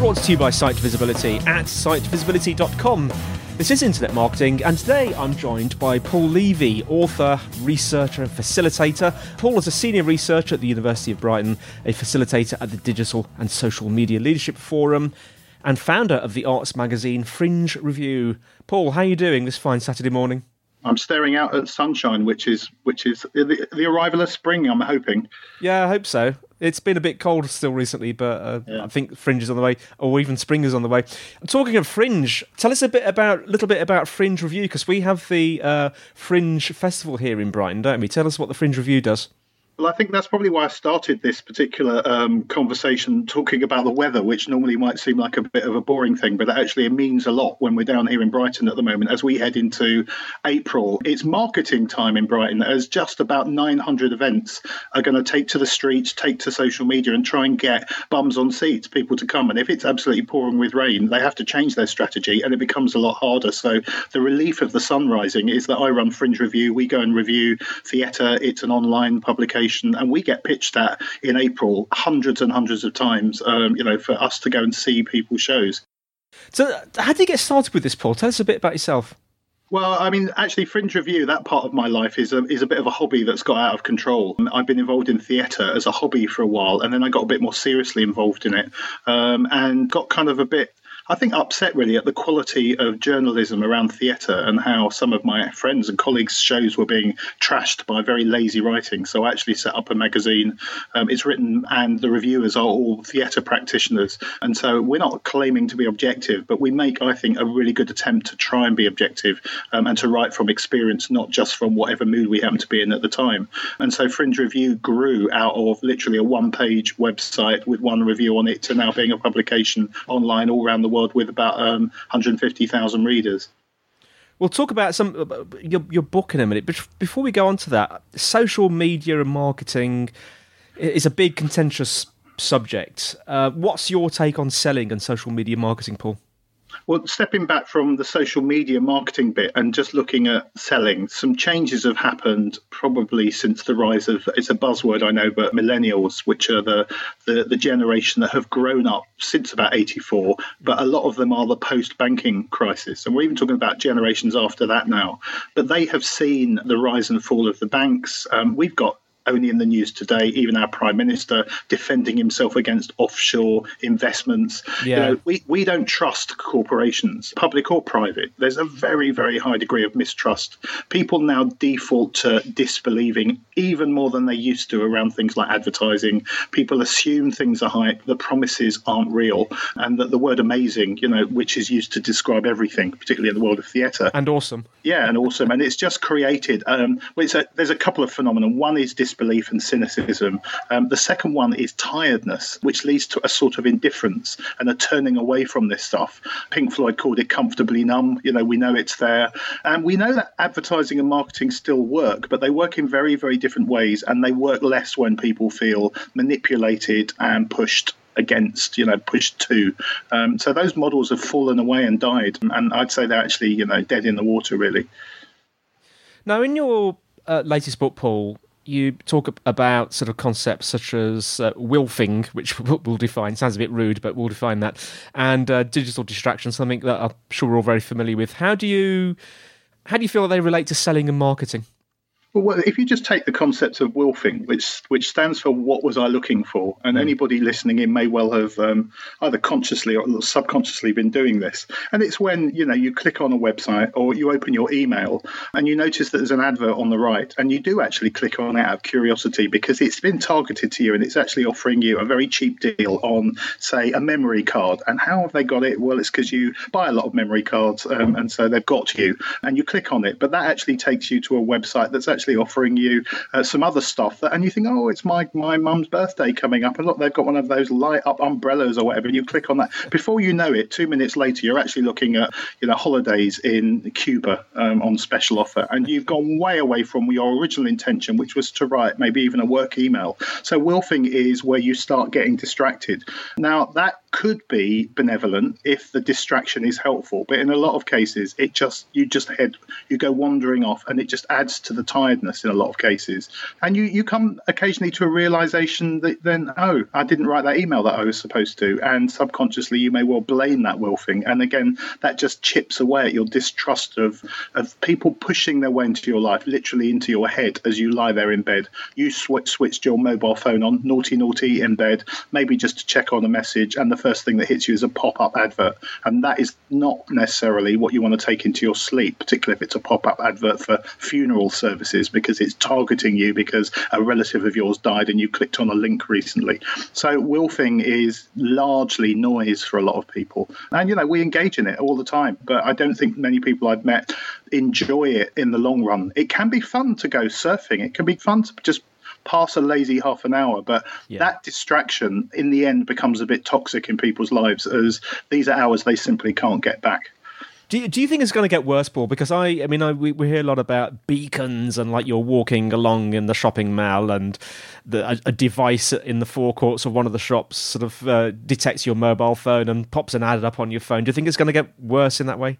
Brought to you by Site Visibility at sitevisibility.com. This is Internet Marketing, and today I'm joined by Paul Levy, author, researcher, and facilitator. Paul is a senior researcher at the University of Brighton, a facilitator at the Digital and Social Media Leadership Forum, and founder of the arts magazine Fringe Review. Paul, how are you doing this fine Saturday morning? I'm staring out at sunshine, which is which is the, the arrival of spring. I'm hoping. Yeah, I hope so. It's been a bit cold still recently, but uh, yeah. I think Fringe is on the way, or even spring is on the way. Talking of Fringe, tell us a bit about, a little bit about Fringe Review because we have the uh, Fringe Festival here in Brighton, don't we? Tell us what the Fringe Review does. Well, I think that's probably why I started this particular um, conversation talking about the weather, which normally might seem like a bit of a boring thing, but actually it means a lot when we're down here in Brighton at the moment. As we head into April, it's marketing time in Brighton, as just about 900 events are going to take to the streets, take to social media, and try and get bums on seats, people to come. And if it's absolutely pouring with rain, they have to change their strategy, and it becomes a lot harder. So the relief of the sun rising is that I run Fringe Review. We go and review theatre. It's an online publication and we get pitched at in April hundreds and hundreds of times. Um, you know, for us to go and see people's shows. So, how did you get started with this, Paul? Tell us a bit about yourself. Well, I mean, actually, Fringe Review, that part of my life is a, is a bit of a hobby that's got out of control. I've been involved in theatre as a hobby for a while, and then I got a bit more seriously involved in it um, and got kind of a bit I think, upset really at the quality of journalism around theatre and how some of my friends and colleagues' shows were being trashed by very lazy writing. So I actually set up a magazine. Um, it's written, and the reviewers are all theatre practitioners. And so we're not claiming to be objective, but we make, I think, a really good attempt to try and be objective um, and to write from experience, not just from whatever mood we happen to be in at the time. And so Fringe Review grew out of literally a one page website with one review on it to now being a publication online all around the world world with about um, 150,000 readers. We'll talk about some uh, your your book in a minute, but before we go on to that, social media and marketing is a big contentious subject. Uh, what's your take on selling and social media marketing, Paul? Well, stepping back from the social media marketing bit and just looking at selling, some changes have happened probably since the rise of it's a buzzword I know, but millennials, which are the the, the generation that have grown up since about 84, but a lot of them are the post banking crisis. And we're even talking about generations after that now. But they have seen the rise and fall of the banks. Um, we've got only in the news today. Even our prime minister defending himself against offshore investments. Yeah. You know, we we don't trust corporations, public or private. There's a very very high degree of mistrust. People now default to disbelieving even more than they used to around things like advertising. People assume things are hype, the promises aren't real, and that the word amazing, you know, which is used to describe everything, particularly in the world of theatre, and awesome. Yeah, and awesome, and it's just created. Um, well, a, there's a couple of phenomena. One is disbelief disbelief and cynicism. Um, the second one is tiredness, which leads to a sort of indifference and a turning away from this stuff. Pink Floyd called it comfortably numb. You know, we know it's there. And we know that advertising and marketing still work, but they work in very, very different ways. And they work less when people feel manipulated and pushed against, you know, pushed to. Um, so those models have fallen away and died. And I'd say they're actually, you know, dead in the water, really. Now, in your uh, latest book, Paul, you talk about sort of concepts such as uh, wilfing, which we'll define. Sounds a bit rude, but we'll define that, and uh, digital distraction, something that I'm sure we're all very familiar with. How do you how do you feel they relate to selling and marketing? Well, if you just take the concept of wilfing, which which stands for what was I looking for, and mm. anybody listening in may well have um, either consciously or subconsciously been doing this. And it's when you know you click on a website or you open your email and you notice that there's an advert on the right, and you do actually click on it out of curiosity because it's been targeted to you and it's actually offering you a very cheap deal on, say, a memory card. And how have they got it? Well, it's because you buy a lot of memory cards, um, and so they've got you, and you click on it. But that actually takes you to a website that's actually actually offering you uh, some other stuff that, and you think, oh, it's my my mum's birthday coming up, and look, they've got one of those light up umbrellas or whatever. And you click on that. Before you know it, two minutes later, you're actually looking at you know holidays in Cuba um, on special offer, and you've gone way away from your original intention, which was to write maybe even a work email. So wilfing is where you start getting distracted. Now that could be benevolent if the distraction is helpful, but in a lot of cases, it just you just head you go wandering off, and it just adds to the tiredness in a lot of cases. And you you come occasionally to a realization that then oh I didn't write that email that I was supposed to, and subconsciously you may well blame that wilfing, and again that just chips away at your distrust of of people pushing their way into your life, literally into your head as you lie there in bed. You sw- switched your mobile phone on, naughty naughty in bed, maybe just to check on a message, and the first thing that hits you is a pop up advert. And that is not necessarily what you want to take into your sleep, particularly if it's a pop up advert for funeral services, because it's targeting you because a relative of yours died and you clicked on a link recently. So, wilfing is largely noise for a lot of people. And, you know, we engage in it all the time, but I don't think many people I've met enjoy it in the long run. It can be fun to go surfing, it can be fun to just pass a lazy half an hour. But yeah. that distraction in the end becomes a bit toxic in people's lives as these are hours they simply can't get back. Do you, do you think it's going to get worse, Paul? Because I, I mean, I, we, we hear a lot about beacons and like you're walking along in the shopping mall and the, a, a device in the forecourts of one of the shops sort of uh, detects your mobile phone and pops an ad up on your phone. Do you think it's going to get worse in that way?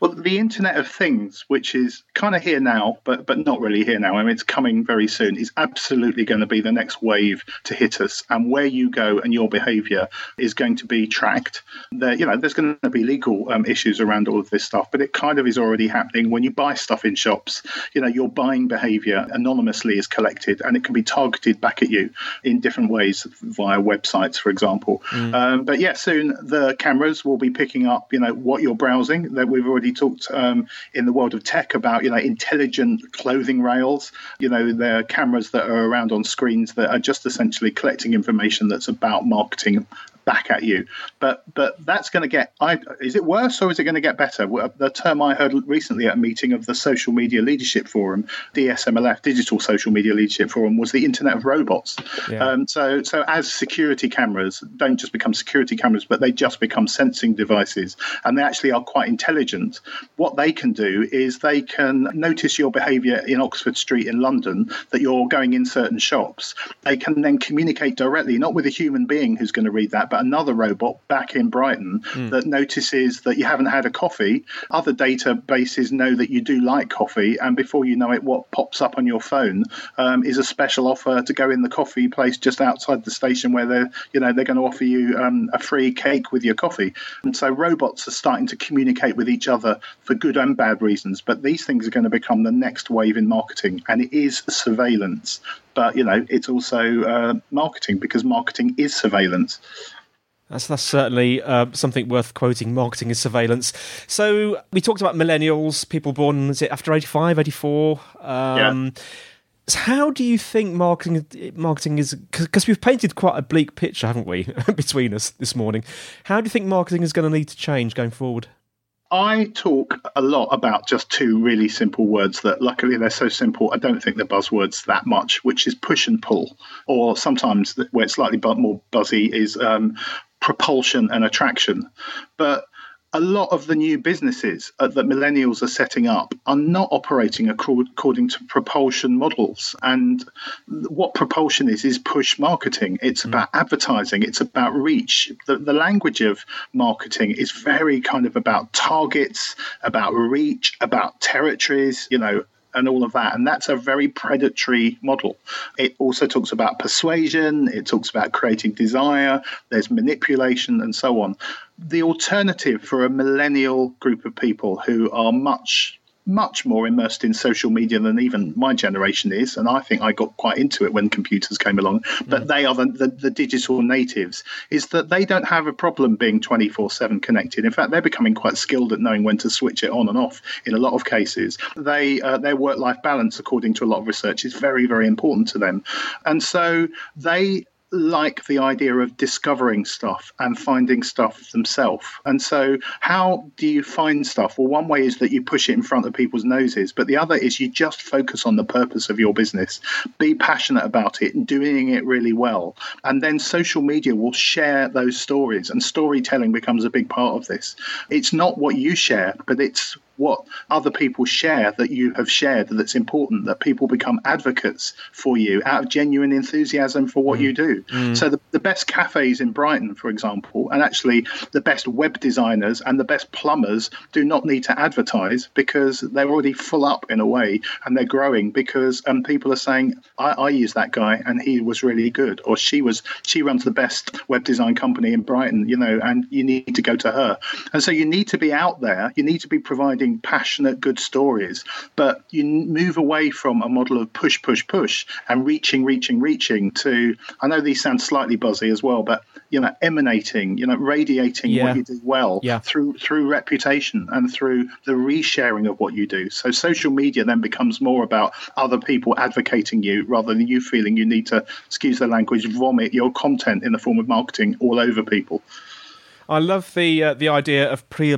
Well, the Internet of Things, which is kind of here now, but but not really here now. I mean, it's coming very soon. Is absolutely going to be the next wave to hit us. And where you go and your behaviour is going to be tracked. There, you know, there's going to be legal um, issues around all of this stuff, but it kind of is already happening. When you buy stuff in shops, you know, your buying behaviour anonymously is collected, and it can be targeted back at you in different ways via websites, for example. Mm. Um, but yeah, soon the cameras will be picking up, you know, what you're browsing. That we've already already talked um, in the world of tech about you know intelligent clothing rails. You know, there are cameras that are around on screens that are just essentially collecting information that's about marketing back at you. But but that's going to get. I, is it worse or is it going to get better? The term I heard recently at a meeting of the Social Media Leadership Forum, DSMLF, Digital Social Media Leadership Forum, was the Internet of Robots. Yeah. Um, so so as security cameras don't just become security cameras, but they just become sensing devices, and they actually are quite intelligent. What they can do is they can notice your behaviour in Oxford Street in London that you're going in certain shops. They can then communicate directly, not with a human being who's going to read that, but another robot back in Brighton mm. that notices that you haven't had a coffee. Other databases know that you do like coffee, and before you know it, what pops up on your phone um, is a special offer to go in the coffee place just outside the station where they're, you know, they're going to offer you um, a free cake with your coffee. And so robots are starting to communicate with each other for good and bad reasons. But these things are going to become the next wave in marketing, and it is surveillance. But you know, it's also uh, marketing because marketing is surveillance. That's, that's certainly uh, something worth quoting. Marketing is surveillance. So we talked about millennials, people born is it after 85, 84? Um, yeah. So how do you think marketing marketing is? Because we've painted quite a bleak picture, haven't we, between us this morning? How do you think marketing is going to need to change going forward? I talk a lot about just two really simple words that luckily they're so simple, I don't think they're buzzwords that much, which is push and pull. Or sometimes where it's slightly more buzzy is um, propulsion and attraction. But a lot of the new businesses uh, that millennials are setting up are not operating according to propulsion models. And what propulsion is, is push marketing. It's mm. about advertising, it's about reach. The, the language of marketing is very kind of about targets, about reach, about territories, you know, and all of that. And that's a very predatory model. It also talks about persuasion, it talks about creating desire, there's manipulation, and so on. The alternative for a millennial group of people who are much much more immersed in social media than even my generation is. And I think I got quite into it when computers came along. But mm. they are the, the, the, digital natives, is that they don't have a problem being 24 7 connected. In fact, they're becoming quite skilled at knowing when to switch it on and off in a lot of cases. They uh, Their work life balance, according to a lot of research, is very, very important to them. And so they like the idea of discovering stuff and finding stuff themselves. And so, how do you find stuff? Well, one way is that you push it in front of people's noses, but the other is you just focus on the purpose of your business, be passionate about it, and doing it really well. And then social media will share those stories, and storytelling becomes a big part of this. It's not what you share, but it's what other people share that you have shared that's important, that people become advocates for you out of genuine enthusiasm for what mm. you do. Mm. So, the, the best cafes in Brighton, for example, and actually the best web designers and the best plumbers do not need to advertise because they're already full up in a way and they're growing because um, people are saying, I, I use that guy and he was really good, or she was, she runs the best web design company in Brighton, you know, and you need to go to her. And so you need to be out there, you need to be providing passionate, good stories. But you move away from a model of push, push, push and reaching, reaching, reaching to, I know these sound slightly buzzy as well, but, you know, emanating, you know, radiating yeah. what you do well yeah. through, through reputation and through the resharing of what you do. So social media then becomes more about other people advocating you rather than you feeling you need to, excuse the language, vomit your content in the form of marketing all over people. I love the uh, the idea of pre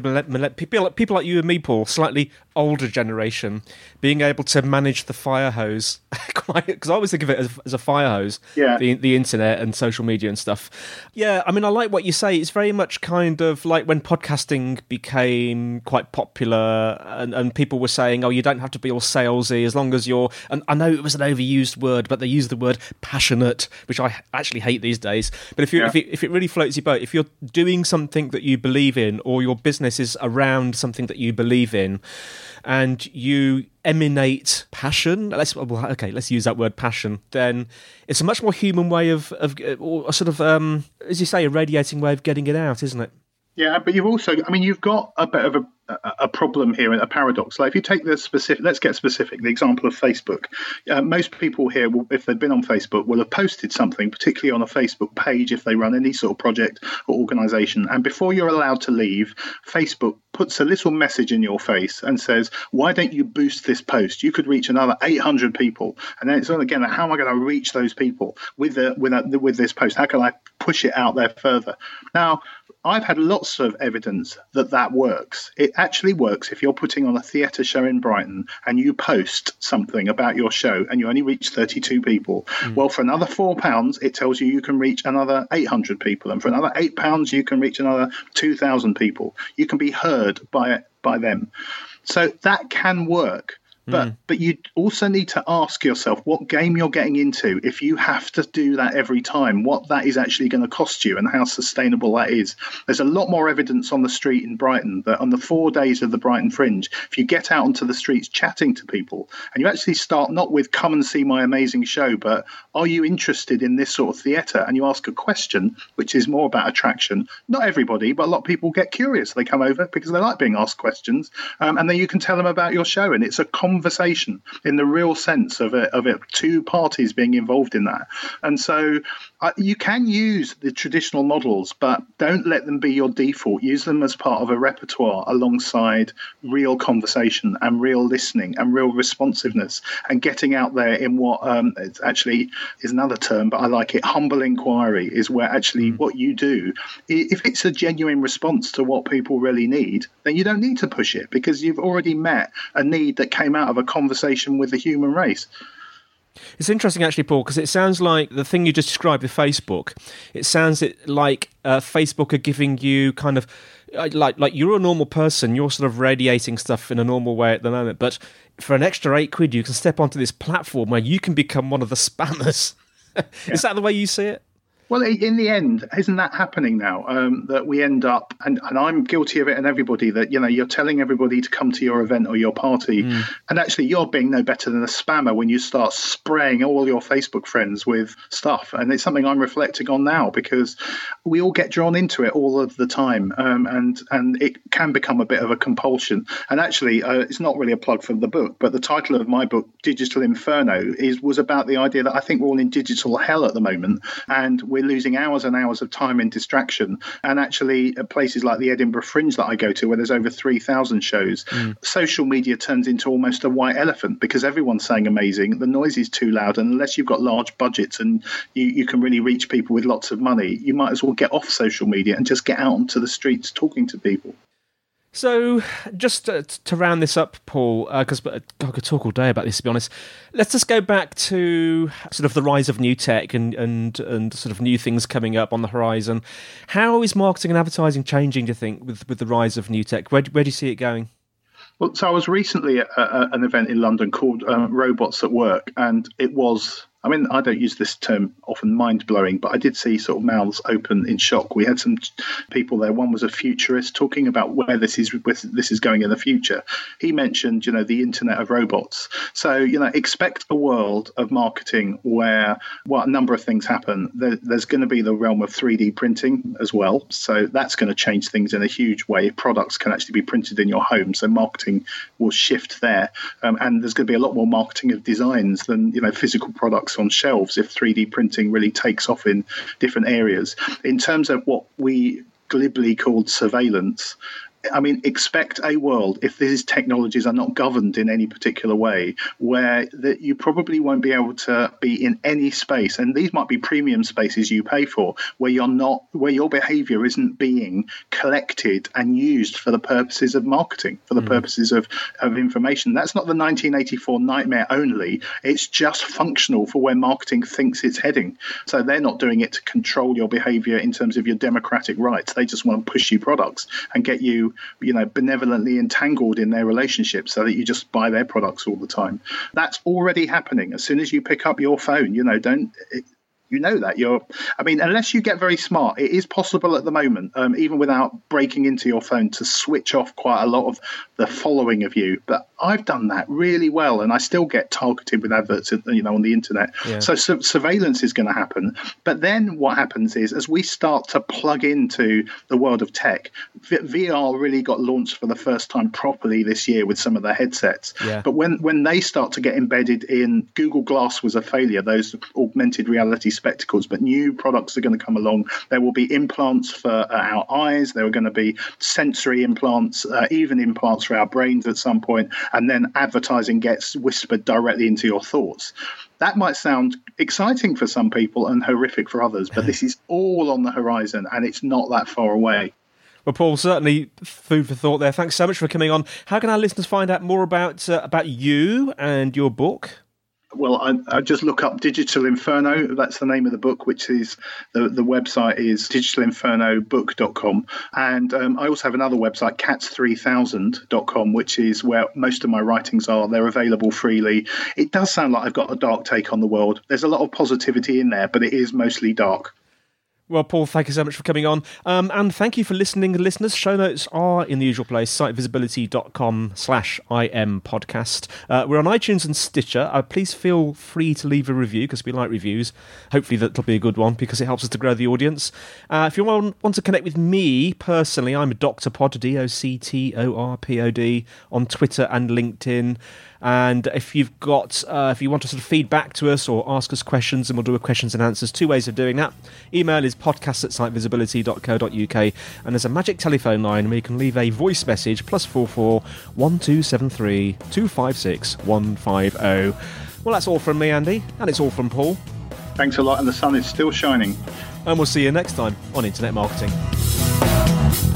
people people like you and me, Paul, slightly older generation, being able to manage the fire hose because I always think of it as, as, a fire hose. Yeah. The the internet and social media and stuff. Yeah, I mean, I like what you say. It's very much kind of like when podcasting became quite popular, and, and people were saying, "Oh, you don't have to be all salesy as long as you're." And I know it was an overused word, but they use the word passionate, which I actually hate these days. But if you yeah. if, it, if it really floats your boat, if you're doing something that you believe in, or your business is around something that you believe in and you emanate passion. Let's well, okay let's use that word passion. Then it's a much more human way of of or sort of um as you say a radiating way of getting it out isn't it yeah, but you've also, I mean, you've got a bit of a, a problem here, a paradox. Like if you take the specific, let's get specific, the example of Facebook. Uh, most people here, will, if they've been on Facebook, will have posted something, particularly on a Facebook page if they run any sort of project or organization. And before you're allowed to leave, Facebook puts a little message in your face and says, "Why don't you boost this post? You could reach another 800 people." And then it's all again, how am I going to reach those people with the, with a, with this post? How can I push it out there further? Now I've had lots of evidence that that works. It actually works if you're putting on a theatre show in Brighton and you post something about your show and you only reach 32 people. Mm. Well, for another four pounds, it tells you you can reach another 800 people, and for another eight pounds, you can reach another 2,000 people. You can be heard by by them. So that can work. But mm. but you also need to ask yourself what game you're getting into. If you have to do that every time, what that is actually going to cost you and how sustainable that is. There's a lot more evidence on the street in Brighton that on the four days of the Brighton Fringe, if you get out onto the streets chatting to people and you actually start not with come and see my amazing show, but are you interested in this sort of theatre? And you ask a question, which is more about attraction. Not everybody, but a lot of people get curious. They come over because they like being asked questions, um, and then you can tell them about your show, and it's a conversation in the real sense of it, of it, two parties being involved in that. And so uh, you can use the traditional models, but don't let them be your default. Use them as part of a repertoire alongside real conversation and real listening and real responsiveness and getting out there in what um, it's actually is another term, but I like it. Humble inquiry is where actually mm. what you do, if it's a genuine response to what people really need, then you don't need to push it because you've already met a need that came out of a conversation with the human race. It's interesting, actually, Paul, because it sounds like the thing you just described with Facebook. It sounds like uh, Facebook are giving you kind of uh, like like you're a normal person. You're sort of radiating stuff in a normal way at the moment, but for an extra eight quid, you can step onto this platform where you can become one of the spammers. yeah. Is that the way you see it? Well, in the end, isn't that happening now? Um, that we end up, and, and I'm guilty of it, and everybody that you know, you're telling everybody to come to your event or your party, mm. and actually you're being no better than a spammer when you start spraying all your Facebook friends with stuff. And it's something I'm reflecting on now because we all get drawn into it all of the time, um, and and it can become a bit of a compulsion. And actually, uh, it's not really a plug for the book, but the title of my book, Digital Inferno, is was about the idea that I think we're all in digital hell at the moment, and we're losing hours and hours of time in distraction. And actually, at places like the Edinburgh Fringe that I go to, where there's over 3,000 shows, mm. social media turns into almost a white elephant because everyone's saying amazing. The noise is too loud. And unless you've got large budgets and you, you can really reach people with lots of money, you might as well get off social media and just get out onto the streets talking to people. So, just to, to, round this up, Paul, because uh, I could talk all day about this, to be honest. Let's just go back to sort of the rise of new tech and, and, and sort of new things coming up on the horizon. How is marketing and advertising changing, do you think, with, with the rise of new tech? Where, where do you see it going? Well, so I was recently at a, an event in London called um, Robots at Work, and it was I mean, I don't use this term often mind blowing, but I did see sort of mouths open in shock. We had some people there. One was a futurist talking about where this is where this is going in the future. He mentioned, you know, the Internet of Robots. So, you know, expect a world of marketing where well, a number of things happen. There, there's going to be the realm of 3D printing as well. So that's going to change things in a huge way. Products can actually be printed in your home. So marketing will shift there, um, and there's going to be a lot more marketing of designs than you know physical products on shelves if 3D printing really takes off in different areas. In terms of what we glibly called surveillance, I mean, expect a world if these technologies are not governed in any particular way, where that you probably won't be able to be in any space, and these might be premium spaces you pay for, where you're not, where your behaviour isn't being collected and used for the purposes of marketing, for the mm. purposes of of information. That's not the 1984 nightmare only. It's just functional for where marketing thinks it's heading. So they're not doing it to control your behaviour in terms of your democratic rights. They just want to push you products and get you you know, benevolently entangled in their relationship so that you just buy their products all the time. That's already happening. As soon as you pick up your phone, you know, don't you know that. You're i mean unless you get very smart it is possible at the moment um, even without breaking into your phone to switch off quite a lot of the following of you. But i've done that really well and i still get targeted with adverts you know on the internet. Yeah. so su- surveillance is going to happen. But then what happens is as we start to plug into the world of tech v- vr really got launched for the first time properly this year with some of the headsets. Yeah. but when when they start to get embedded in google glass was a failure those augmented reality spectacles, but new products are going to come along. There will be implants for uh, our eyes, there are going to be sensory implants, uh, even implants for our brains at some point, and then advertising gets whispered directly into your thoughts. That might sound exciting for some people and horrific for others, but this is all on the horizon and it's not that far away. Well, Paul, certainly food for thought there. Thanks so much for coming on. How can our listeners find out more about uh, about you and your book? Well, I, I, just look up Digital Inferno. That's the name of the book, which is the, the website is digitalinfernobook.com. And um, I also have another website, cats3000.com, which is where most of my writings are. They're available freely. It does sound like I've got a dark take on the world. There's a lot of positivity in there, but it is mostly dark. Well, Paul, thank you so much for coming on. Um, and thank you for listening, listeners. Show notes are in the usual place, sitevisibility.com slash im podcast. Uh, we're on iTunes and Stitcher. Uh, please feel free to leave a review because we like reviews. Hopefully that'll be a good one because it helps us to grow the audience. Uh, if you want, want to connect with me personally, I'm Dr. Pod, D-O-C-T-O-R-P-O-D, on Twitter and LinkedIn. And if you've got, uh, if you want to sort of feedback to us or ask us questions, and we'll do a questions and answers. Two ways of doing that. Email is podcast at sitevisibility.co.uk, and there's a magic telephone line where you can leave a voice message plus four four one two seven three two five six one five zero. Well, that's all from me, Andy, and it's all from Paul. Thanks a lot, and the sun is still shining. And we'll see you next time on Internet Marketing.